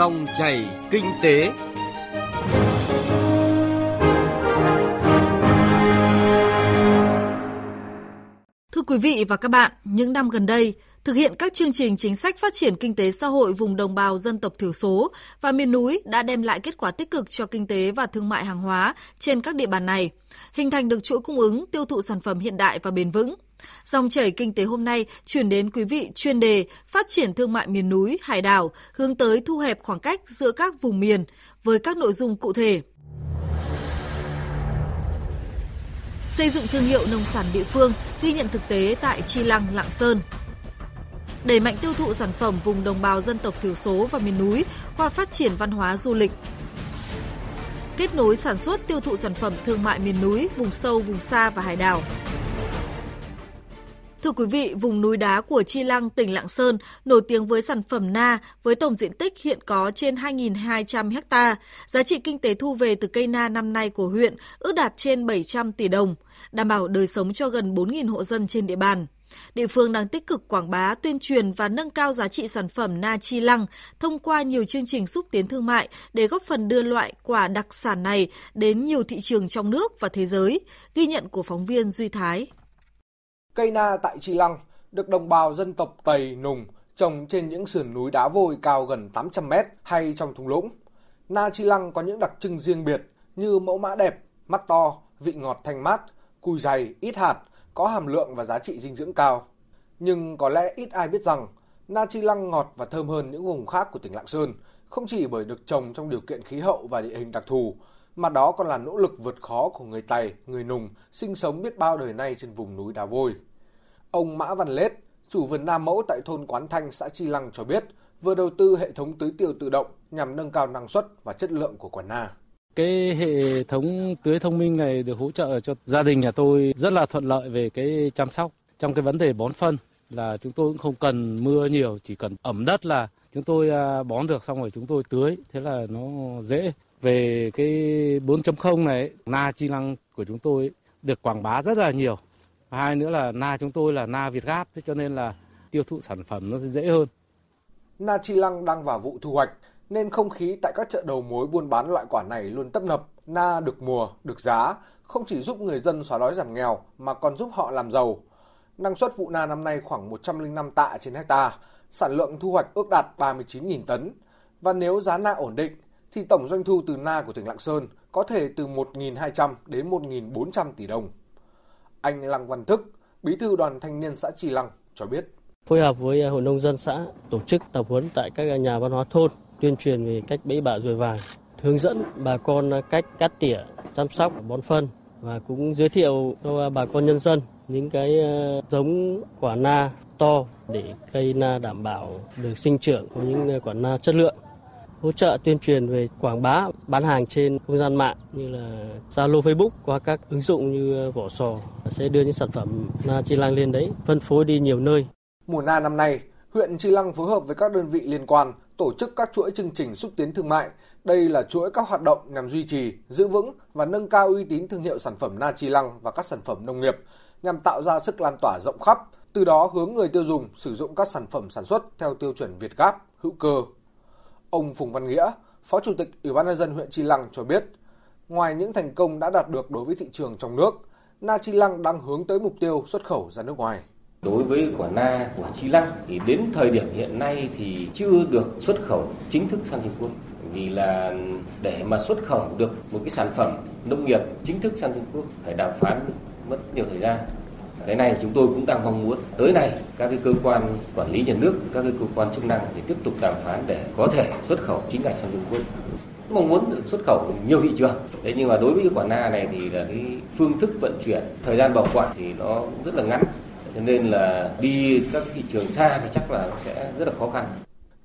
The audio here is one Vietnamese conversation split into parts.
Dòng chảy kinh tế. Thưa quý vị và các bạn, những năm gần đây, thực hiện các chương trình chính sách phát triển kinh tế xã hội vùng đồng bào dân tộc thiểu số và miền núi đã đem lại kết quả tích cực cho kinh tế và thương mại hàng hóa trên các địa bàn này, hình thành được chuỗi cung ứng tiêu thụ sản phẩm hiện đại và bền vững. Dòng chảy kinh tế hôm nay chuyển đến quý vị chuyên đề phát triển thương mại miền núi, hải đảo, hướng tới thu hẹp khoảng cách giữa các vùng miền với các nội dung cụ thể. Xây dựng thương hiệu nông sản địa phương ghi nhận thực tế tại Chi Lăng, Lạng Sơn. Đẩy mạnh tiêu thụ sản phẩm vùng đồng bào dân tộc thiểu số và miền núi qua phát triển văn hóa du lịch, kết nối sản xuất tiêu thụ sản phẩm thương mại miền núi, vùng sâu, vùng xa và hải đảo. Thưa quý vị, vùng núi đá của Chi Lăng, tỉnh Lạng Sơn nổi tiếng với sản phẩm na với tổng diện tích hiện có trên 2.200 ha. Giá trị kinh tế thu về từ cây na năm nay của huyện ước đạt trên 700 tỷ đồng, đảm bảo đời sống cho gần 4.000 hộ dân trên địa bàn. Địa phương đang tích cực quảng bá, tuyên truyền và nâng cao giá trị sản phẩm na chi lăng thông qua nhiều chương trình xúc tiến thương mại để góp phần đưa loại quả đặc sản này đến nhiều thị trường trong nước và thế giới. Ghi nhận của phóng viên Duy Thái. Cây na tại Chi Lăng được đồng bào dân tộc Tây Nùng trồng trên những sườn núi đá vôi cao gần 800 mét hay trong thung lũng. Na Chi Lăng có những đặc trưng riêng biệt như mẫu mã đẹp, mắt to, vị ngọt thanh mát, cùi dày, ít hạt, có hàm lượng và giá trị dinh dưỡng cao. Nhưng có lẽ ít ai biết rằng Na Chi Lăng ngọt và thơm hơn những vùng khác của tỉnh Lạng Sơn, không chỉ bởi được trồng trong điều kiện khí hậu và địa hình đặc thù, mà đó còn là nỗ lực vượt khó của người Tày, người Nùng sinh sống biết bao đời nay trên vùng núi đá vôi. Ông Mã Văn Lết, chủ vườn Nam Mẫu tại thôn Quán Thanh, xã Chi Lăng cho biết, vừa đầu tư hệ thống tưới tiêu tự động nhằm nâng cao năng suất và chất lượng của quả na. Cái hệ thống tưới thông minh này được hỗ trợ cho gia đình nhà tôi rất là thuận lợi về cái chăm sóc. Trong cái vấn đề bón phân là chúng tôi cũng không cần mưa nhiều, chỉ cần ẩm đất là chúng tôi à, bón được xong rồi chúng tôi tưới, thế là nó dễ. Về cái 4.0 này, na chi lăng của chúng tôi được quảng bá rất là nhiều. Hai nữa là na chúng tôi là na Việt Gáp, thế cho nên là tiêu thụ sản phẩm nó dễ hơn. Na chi lăng đang vào vụ thu hoạch, nên không khí tại các chợ đầu mối buôn bán loại quả này luôn tấp nập. Na được mùa, được giá, không chỉ giúp người dân xóa đói giảm nghèo mà còn giúp họ làm giàu. Năng suất vụ na năm nay khoảng 105 tạ trên hecta, sản lượng thu hoạch ước đạt 39.000 tấn. Và nếu giá na ổn định, thì tổng doanh thu từ na của tỉnh Lạng Sơn có thể từ 1.200 đến 1.400 tỷ đồng. Anh Lăng Văn Thức, bí thư đoàn thanh niên xã Trì Lăng cho biết. Phối hợp với à, hội nông dân xã tổ chức tập huấn tại các nhà văn hóa thôn tuyên truyền về cách bẫy bạ ruồi vàng, hướng dẫn bà con à, cách cắt tỉa, chăm sóc, bón phân và cũng giới thiệu cho bà con nhân dân những cái à, giống quả na to để cây na đảm bảo được sinh trưởng của những quả na chất lượng hỗ trợ tuyên truyền về quảng bá bán hàng trên không gian mạng như là Zalo Facebook qua các ứng dụng như ờ, vỏ sò sẽ đưa những sản phẩm na chi lăng lên đấy phân phối đi nhiều nơi. Mùa na năm nay, huyện Chi Lăng phối hợp với các đơn vị liên quan tổ chức các chuỗi chương trình xúc tiến thương mại. Đây là chuỗi các hoạt động nhằm duy trì, giữ vững và nâng cao uy tín thương hiệu sản phẩm na chi lăng và các sản phẩm nông nghiệp nhằm tạo ra sức lan tỏa rộng khắp, từ đó hướng người tiêu dùng sử dụng các sản phẩm sản xuất theo tiêu chuẩn Việt Gáp, hữu cơ. Ông Phùng Văn Nghĩa, Phó Chủ tịch Ủy ban nhân dân huyện Chi Lăng cho biết, ngoài những thành công đã đạt được đối với thị trường trong nước, Na Chi Lăng đang hướng tới mục tiêu xuất khẩu ra nước ngoài. Đối với quả na của Chi Lăng thì đến thời điểm hiện nay thì chưa được xuất khẩu chính thức sang Trung Quốc. Vì là để mà xuất khẩu được một cái sản phẩm nông nghiệp chính thức sang Trung Quốc phải đàm phán mất nhiều thời gian. Cái này chúng tôi cũng đang mong muốn tới này các cái cơ quan quản lý nhà nước, các cái cơ quan chức năng để tiếp tục đàm phán để có thể xuất khẩu chính ngạch sang Trung Quốc mong muốn xuất khẩu nhiều thị trường. Thế nhưng mà đối với cái quả na này thì là cái phương thức vận chuyển, thời gian bảo quản thì nó cũng rất là ngắn cho nên là đi các thị trường xa thì chắc là sẽ rất là khó khăn.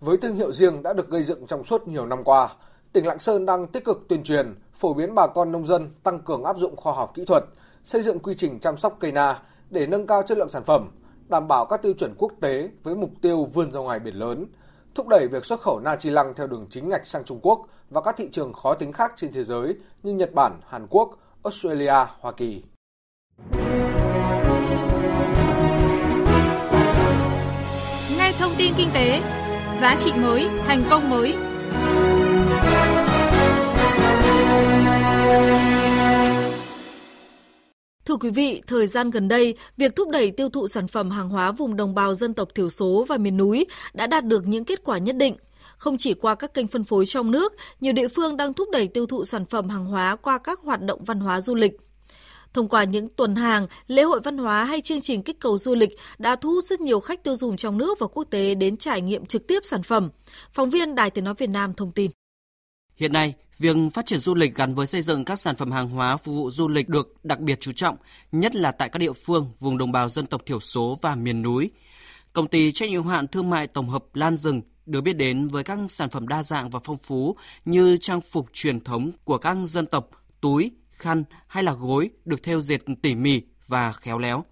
Với thương hiệu riêng đã được gây dựng trong suốt nhiều năm qua, tỉnh Lạng Sơn đang tích cực tuyên truyền, phổ biến bà con nông dân tăng cường áp dụng khoa học kỹ thuật, xây dựng quy trình chăm sóc cây na để nâng cao chất lượng sản phẩm, đảm bảo các tiêu chuẩn quốc tế với mục tiêu vươn ra ngoài biển lớn, thúc đẩy việc xuất khẩu na chi lăng theo đường chính ngạch sang Trung Quốc và các thị trường khó tính khác trên thế giới như Nhật Bản, Hàn Quốc, Australia, Hoa Kỳ. Nghe thông tin kinh tế, giá trị mới, thành công mới. Thưa quý vị, thời gian gần đây, việc thúc đẩy tiêu thụ sản phẩm hàng hóa vùng đồng bào dân tộc thiểu số và miền núi đã đạt được những kết quả nhất định. Không chỉ qua các kênh phân phối trong nước, nhiều địa phương đang thúc đẩy tiêu thụ sản phẩm hàng hóa qua các hoạt động văn hóa du lịch. Thông qua những tuần hàng, lễ hội văn hóa hay chương trình kích cầu du lịch đã thu hút rất nhiều khách tiêu dùng trong nước và quốc tế đến trải nghiệm trực tiếp sản phẩm. Phóng viên Đài Tiếng Nói Việt Nam thông tin. Hiện nay, việc phát triển du lịch gắn với xây dựng các sản phẩm hàng hóa phục vụ du lịch được đặc biệt chú trọng, nhất là tại các địa phương vùng đồng bào dân tộc thiểu số và miền núi. Công ty trách nhiệm hạn thương mại tổng hợp Lan Rừng được biết đến với các sản phẩm đa dạng và phong phú như trang phục truyền thống của các dân tộc, túi, khăn hay là gối được thêu dệt tỉ mỉ và khéo léo.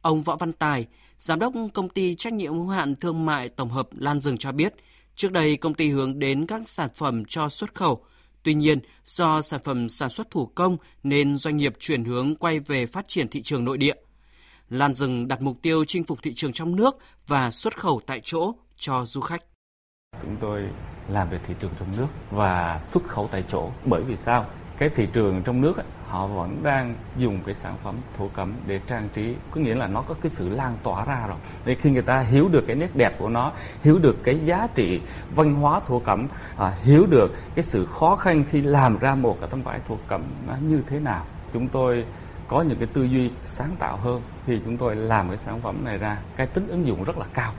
Ông Võ Văn Tài, giám đốc công ty trách nhiệm hữu hạn thương mại tổng hợp Lan Rừng cho biết, trước đây công ty hướng đến các sản phẩm cho xuất khẩu. Tuy nhiên, do sản phẩm sản xuất thủ công nên doanh nghiệp chuyển hướng quay về phát triển thị trường nội địa. Lan Rừng đặt mục tiêu chinh phục thị trường trong nước và xuất khẩu tại chỗ cho du khách. Chúng tôi làm về thị trường trong nước và xuất khẩu tại chỗ. Bởi vì sao? Cái thị trường trong nước họ vẫn đang dùng cái sản phẩm thổ cẩm để trang trí. Có nghĩa là nó có cái sự lan tỏa ra rồi. Để khi người ta hiểu được cái nét đẹp của nó hiểu được cái giá trị văn hóa thổ cẩm à, hiểu được cái sự khó khăn khi làm ra một cái tấm vải thổ cẩm nó như thế nào chúng tôi có những cái tư duy sáng tạo hơn thì chúng tôi làm cái sản phẩm này ra. Cái tính ứng dụng rất là cao.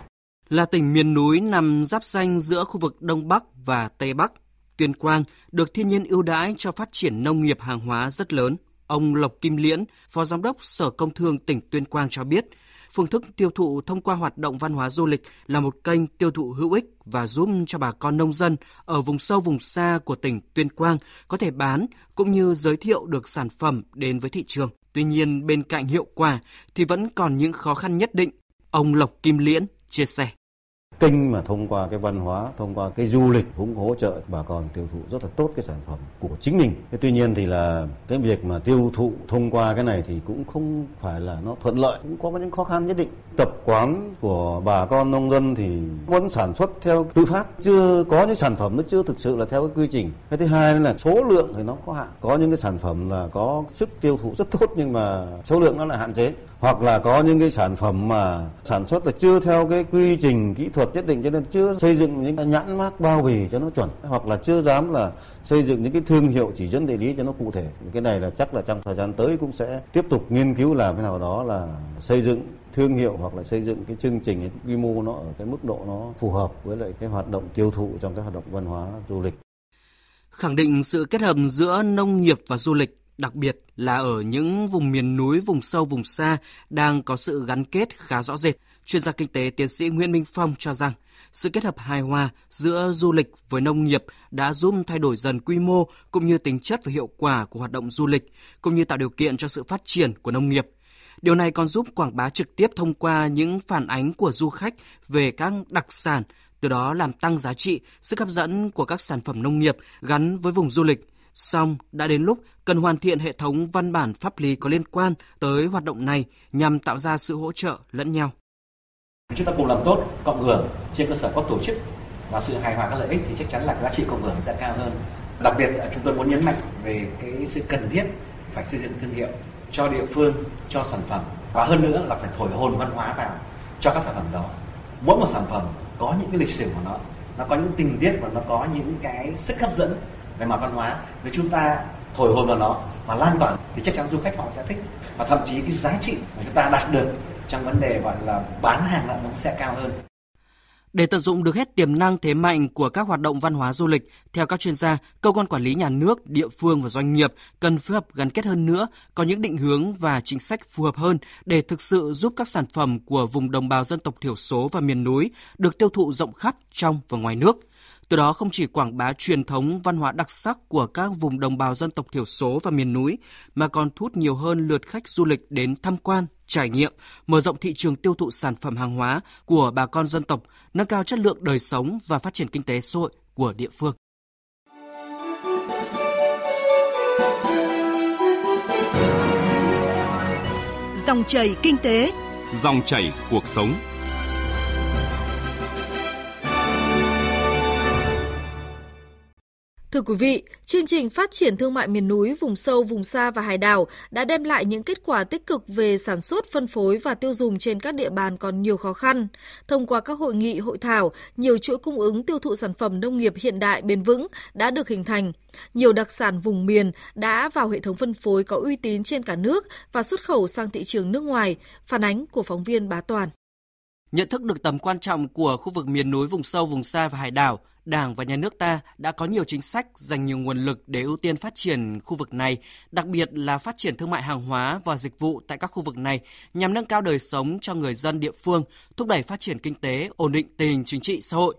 Là tỉnh miền núi nằm giáp danh giữa khu vực Đông Bắc và Tây Bắc. Tuyên Quang được thiên nhiên ưu đãi cho phát triển nông nghiệp hàng hóa rất lớn. Ông Lộc Kim Liễn, Phó Giám đốc Sở Công Thương tỉnh Tuyên Quang cho biết, phương thức tiêu thụ thông qua hoạt động văn hóa du lịch là một kênh tiêu thụ hữu ích và giúp cho bà con nông dân ở vùng sâu vùng xa của tỉnh Tuyên Quang có thể bán cũng như giới thiệu được sản phẩm đến với thị trường. Tuy nhiên, bên cạnh hiệu quả thì vẫn còn những khó khăn nhất định. Ông Lộc Kim Liễn chia sẻ kênh mà thông qua cái văn hóa, thông qua cái du lịch cũng hỗ trợ bà con tiêu thụ rất là tốt cái sản phẩm của chính mình. Thế tuy nhiên thì là cái việc mà tiêu thụ thông qua cái này thì cũng không phải là nó thuận lợi, cũng có những khó khăn nhất định. Tập quán của bà con nông dân thì vẫn sản xuất theo tự phát, chưa có những sản phẩm nó chưa thực sự là theo cái quy trình. Cái thứ hai là số lượng thì nó có hạn. Có những cái sản phẩm là có sức tiêu thụ rất tốt nhưng mà số lượng nó là hạn chế hoặc là có những cái sản phẩm mà sản xuất là chưa theo cái quy trình kỹ thuật nhất định cho nên chưa xây dựng những cái nhãn mác bao bì cho nó chuẩn. Hoặc là chưa dám là xây dựng những cái thương hiệu chỉ dẫn địa lý cho nó cụ thể. Cái này là chắc là trong thời gian tới cũng sẽ tiếp tục nghiên cứu làm thế nào đó là xây dựng thương hiệu hoặc là xây dựng cái chương trình cái quy mô nó ở cái mức độ nó phù hợp với lại cái hoạt động tiêu thụ trong cái hoạt động văn hóa du lịch. Khẳng định sự kết hợp giữa nông nghiệp và du lịch đặc biệt là ở những vùng miền núi, vùng sâu, vùng xa đang có sự gắn kết khá rõ rệt. Chuyên gia kinh tế tiến sĩ Nguyễn Minh Phong cho rằng sự kết hợp hài hòa giữa du lịch với nông nghiệp đã giúp thay đổi dần quy mô cũng như tính chất và hiệu quả của hoạt động du lịch, cũng như tạo điều kiện cho sự phát triển của nông nghiệp. Điều này còn giúp quảng bá trực tiếp thông qua những phản ánh của du khách về các đặc sản, từ đó làm tăng giá trị, sức hấp dẫn của các sản phẩm nông nghiệp gắn với vùng du lịch – Song đã đến lúc cần hoàn thiện hệ thống văn bản pháp lý có liên quan tới hoạt động này nhằm tạo ra sự hỗ trợ lẫn nhau. Chúng ta cùng làm tốt, cộng hưởng trên cơ sở các tổ chức và sự hài hòa các lợi ích thì chắc chắn là giá trị cộng hưởng sẽ cao hơn. Đặc biệt chúng tôi muốn nhấn mạnh về cái sự cần thiết phải xây dựng thương hiệu cho địa phương, cho sản phẩm và hơn nữa là phải thổi hồn văn hóa vào cho các sản phẩm đó. Mỗi một sản phẩm có những cái lịch sử của nó, nó có những tình tiết và nó có những cái sức hấp dẫn về mặt văn hóa nếu chúng ta thổi hồn vào nó và lan tỏa thì chắc chắn du khách họ sẽ thích và thậm chí cái giá trị mà chúng ta đạt được trong vấn đề gọi là bán hàng nó cũng sẽ cao hơn để tận dụng được hết tiềm năng thế mạnh của các hoạt động văn hóa du lịch, theo các chuyên gia, cơ quan quản lý nhà nước, địa phương và doanh nghiệp cần phối hợp gắn kết hơn nữa, có những định hướng và chính sách phù hợp hơn để thực sự giúp các sản phẩm của vùng đồng bào dân tộc thiểu số và miền núi được tiêu thụ rộng khắp trong và ngoài nước. Từ đó không chỉ quảng bá truyền thống văn hóa đặc sắc của các vùng đồng bào dân tộc thiểu số và miền núi, mà còn thu hút nhiều hơn lượt khách du lịch đến tham quan, trải nghiệm, mở rộng thị trường tiêu thụ sản phẩm hàng hóa của bà con dân tộc, nâng cao chất lượng đời sống và phát triển kinh tế xã hội của địa phương. Dòng chảy kinh tế, dòng chảy cuộc sống. Thưa quý vị, chương trình phát triển thương mại miền núi, vùng sâu, vùng xa và hải đảo đã đem lại những kết quả tích cực về sản xuất, phân phối và tiêu dùng trên các địa bàn còn nhiều khó khăn. Thông qua các hội nghị, hội thảo, nhiều chuỗi cung ứng tiêu thụ sản phẩm nông nghiệp hiện đại bền vững đã được hình thành. Nhiều đặc sản vùng miền đã vào hệ thống phân phối có uy tín trên cả nước và xuất khẩu sang thị trường nước ngoài. Phản ánh của phóng viên Bá Toàn. Nhận thức được tầm quan trọng của khu vực miền núi, vùng sâu, vùng xa và hải đảo, Đảng và Nhà nước ta đã có nhiều chính sách dành nhiều nguồn lực để ưu tiên phát triển khu vực này, đặc biệt là phát triển thương mại hàng hóa và dịch vụ tại các khu vực này nhằm nâng cao đời sống cho người dân địa phương, thúc đẩy phát triển kinh tế, ổn định tình hình chính trị xã hội.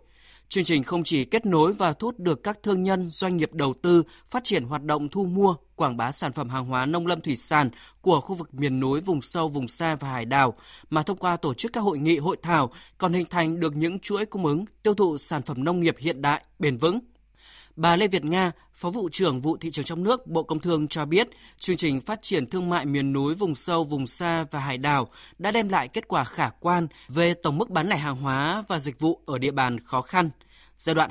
Chương trình không chỉ kết nối và thu hút được các thương nhân, doanh nghiệp đầu tư phát triển hoạt động thu mua, quảng bá sản phẩm hàng hóa nông lâm thủy sản của khu vực miền núi, vùng sâu, vùng xa và hải đảo, mà thông qua tổ chức các hội nghị, hội thảo còn hình thành được những chuỗi cung ứng tiêu thụ sản phẩm nông nghiệp hiện đại, bền vững. Bà Lê Việt Nga, Phó vụ trưởng vụ thị trường trong nước, Bộ Công Thương cho biết, chương trình phát triển thương mại miền núi, vùng sâu, vùng xa và hải đảo đã đem lại kết quả khả quan về tổng mức bán lẻ hàng hóa và dịch vụ ở địa bàn khó khăn. Giai đoạn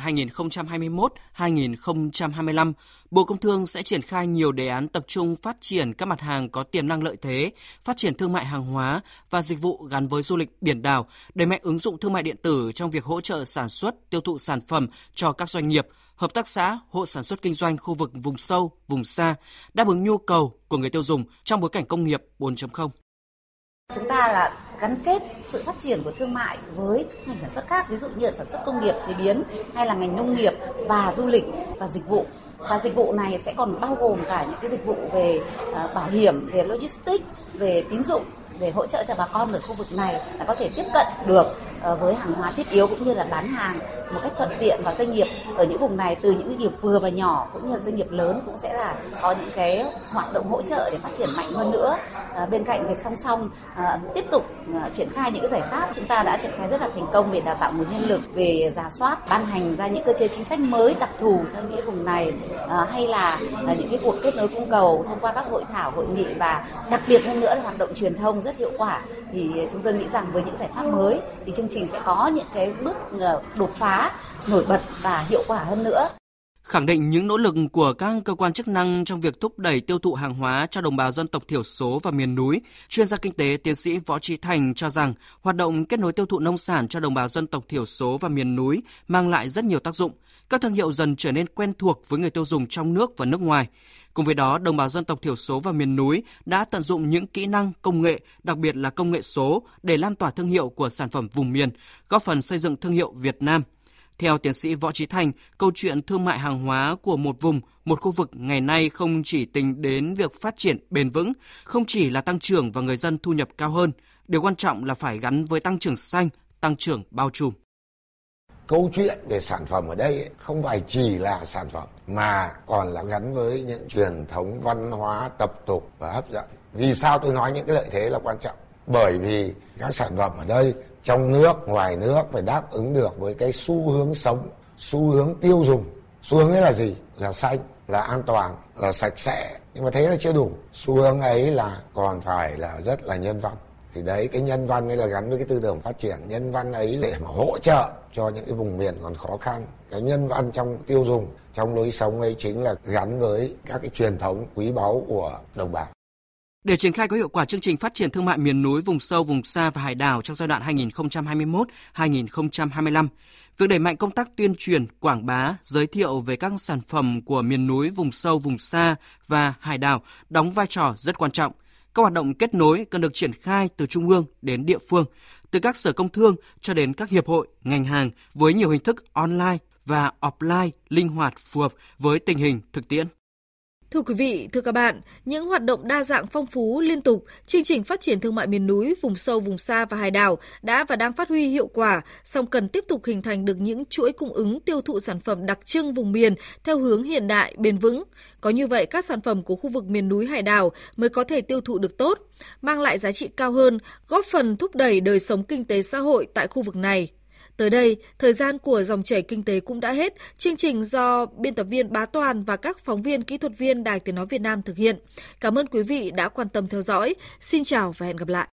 2021-2025, Bộ Công Thương sẽ triển khai nhiều đề án tập trung phát triển các mặt hàng có tiềm năng lợi thế, phát triển thương mại hàng hóa và dịch vụ gắn với du lịch biển đảo, đẩy mạnh ứng dụng thương mại điện tử trong việc hỗ trợ sản xuất, tiêu thụ sản phẩm cho các doanh nghiệp, hợp tác xã, hộ sản xuất kinh doanh khu vực vùng sâu, vùng xa, đáp ứng nhu cầu của người tiêu dùng trong bối cảnh công nghiệp 4.0. Chúng ta là gắn kết sự phát triển của thương mại với ngành sản xuất khác, ví dụ như sản xuất công nghiệp chế biến hay là ngành nông nghiệp và du lịch và dịch vụ. Và dịch vụ này sẽ còn bao gồm cả những cái dịch vụ về uh, bảo hiểm, về logistics, về tín dụng để hỗ trợ cho bà con ở khu vực này là có thể tiếp cận được ờ, với hàng hóa thiết yếu cũng như là bán hàng một cách thuận tiện và doanh nghiệp ở những vùng này, từ những doanh nghiệp vừa và nhỏ cũng như doanh nghiệp lớn cũng sẽ là có những cái hoạt động hỗ trợ để phát triển mạnh hơn nữa. À, bên cạnh việc song song à, tiếp tục à, triển khai những cái giải pháp, chúng ta đã triển khai rất là thành công về đào tạo nguồn nhân lực, về giả soát, ban hành ra những cơ chế chính sách mới đặc thù cho những vùng này hay là những cái cuộc kết nối cung cầu thông qua các hội thảo, hội nghị và đặc biệt hơn nữa là hoạt động truyền thông rất hiệu quả thì chúng tôi nghĩ rằng với những giải pháp mới thì chương trình sẽ có những cái bước đột phá nổi bật và hiệu quả hơn nữa. Khẳng định những nỗ lực của các cơ quan chức năng trong việc thúc đẩy tiêu thụ hàng hóa cho đồng bào dân tộc thiểu số và miền núi, chuyên gia kinh tế tiến sĩ Võ Trí Thành cho rằng hoạt động kết nối tiêu thụ nông sản cho đồng bào dân tộc thiểu số và miền núi mang lại rất nhiều tác dụng. Các thương hiệu dần trở nên quen thuộc với người tiêu dùng trong nước và nước ngoài. Cùng với đó, đồng bào dân tộc thiểu số và miền núi đã tận dụng những kỹ năng, công nghệ, đặc biệt là công nghệ số để lan tỏa thương hiệu của sản phẩm vùng miền, góp phần xây dựng thương hiệu Việt Nam. Theo tiến sĩ Võ Trí Thành, câu chuyện thương mại hàng hóa của một vùng, một khu vực ngày nay không chỉ tính đến việc phát triển bền vững, không chỉ là tăng trưởng và người dân thu nhập cao hơn, điều quan trọng là phải gắn với tăng trưởng xanh, tăng trưởng bao trùm. Câu chuyện về sản phẩm ở đây ấy, không phải chỉ là sản phẩm mà còn là gắn với những truyền thống văn hóa tập tục và hấp dẫn. Vì sao tôi nói những cái lợi thế là quan trọng? Bởi vì các sản phẩm ở đây trong nước, ngoài nước phải đáp ứng được với cái xu hướng sống, xu hướng tiêu dùng. Xu hướng ấy là gì? Là xanh, là an toàn, là sạch sẽ. Nhưng mà thế là chưa đủ. Xu hướng ấy là còn phải là rất là nhân văn. Thì đấy, cái nhân văn ấy là gắn với cái tư tưởng phát triển. Nhân văn ấy để mà hỗ trợ cho những cái vùng miền còn khó khăn. Cái nhân văn trong tiêu dùng, trong lối sống ấy chính là gắn với các cái truyền thống quý báu của đồng bào để triển khai có hiệu quả chương trình phát triển thương mại miền núi, vùng sâu, vùng xa và hải đảo trong giai đoạn 2021-2025, việc đẩy mạnh công tác tuyên truyền, quảng bá, giới thiệu về các sản phẩm của miền núi, vùng sâu, vùng xa và hải đảo đóng vai trò rất quan trọng – các hoạt động kết nối cần được triển khai từ trung ương đến địa phương, từ các sở công thương cho đến các hiệp hội, ngành hàng với nhiều hình thức online và offline linh hoạt phù hợp với tình hình thực tiễn. Thưa quý vị, thưa các bạn, những hoạt động đa dạng phong phú liên tục, chương trình phát triển thương mại miền núi, vùng sâu, vùng xa và hải đảo đã và đang phát huy hiệu quả, song cần tiếp tục hình thành được những chuỗi cung ứng tiêu thụ sản phẩm đặc trưng vùng miền theo hướng hiện đại, bền vững. Có như vậy, các sản phẩm của khu vực miền núi hải đảo mới có thể tiêu thụ được tốt, mang lại giá trị cao hơn, góp phần thúc đẩy đời sống kinh tế xã hội tại khu vực này. Tới đây, thời gian của dòng chảy kinh tế cũng đã hết. Chương trình do biên tập viên Bá Toàn và các phóng viên kỹ thuật viên Đài Tiếng Nói Việt Nam thực hiện. Cảm ơn quý vị đã quan tâm theo dõi. Xin chào và hẹn gặp lại.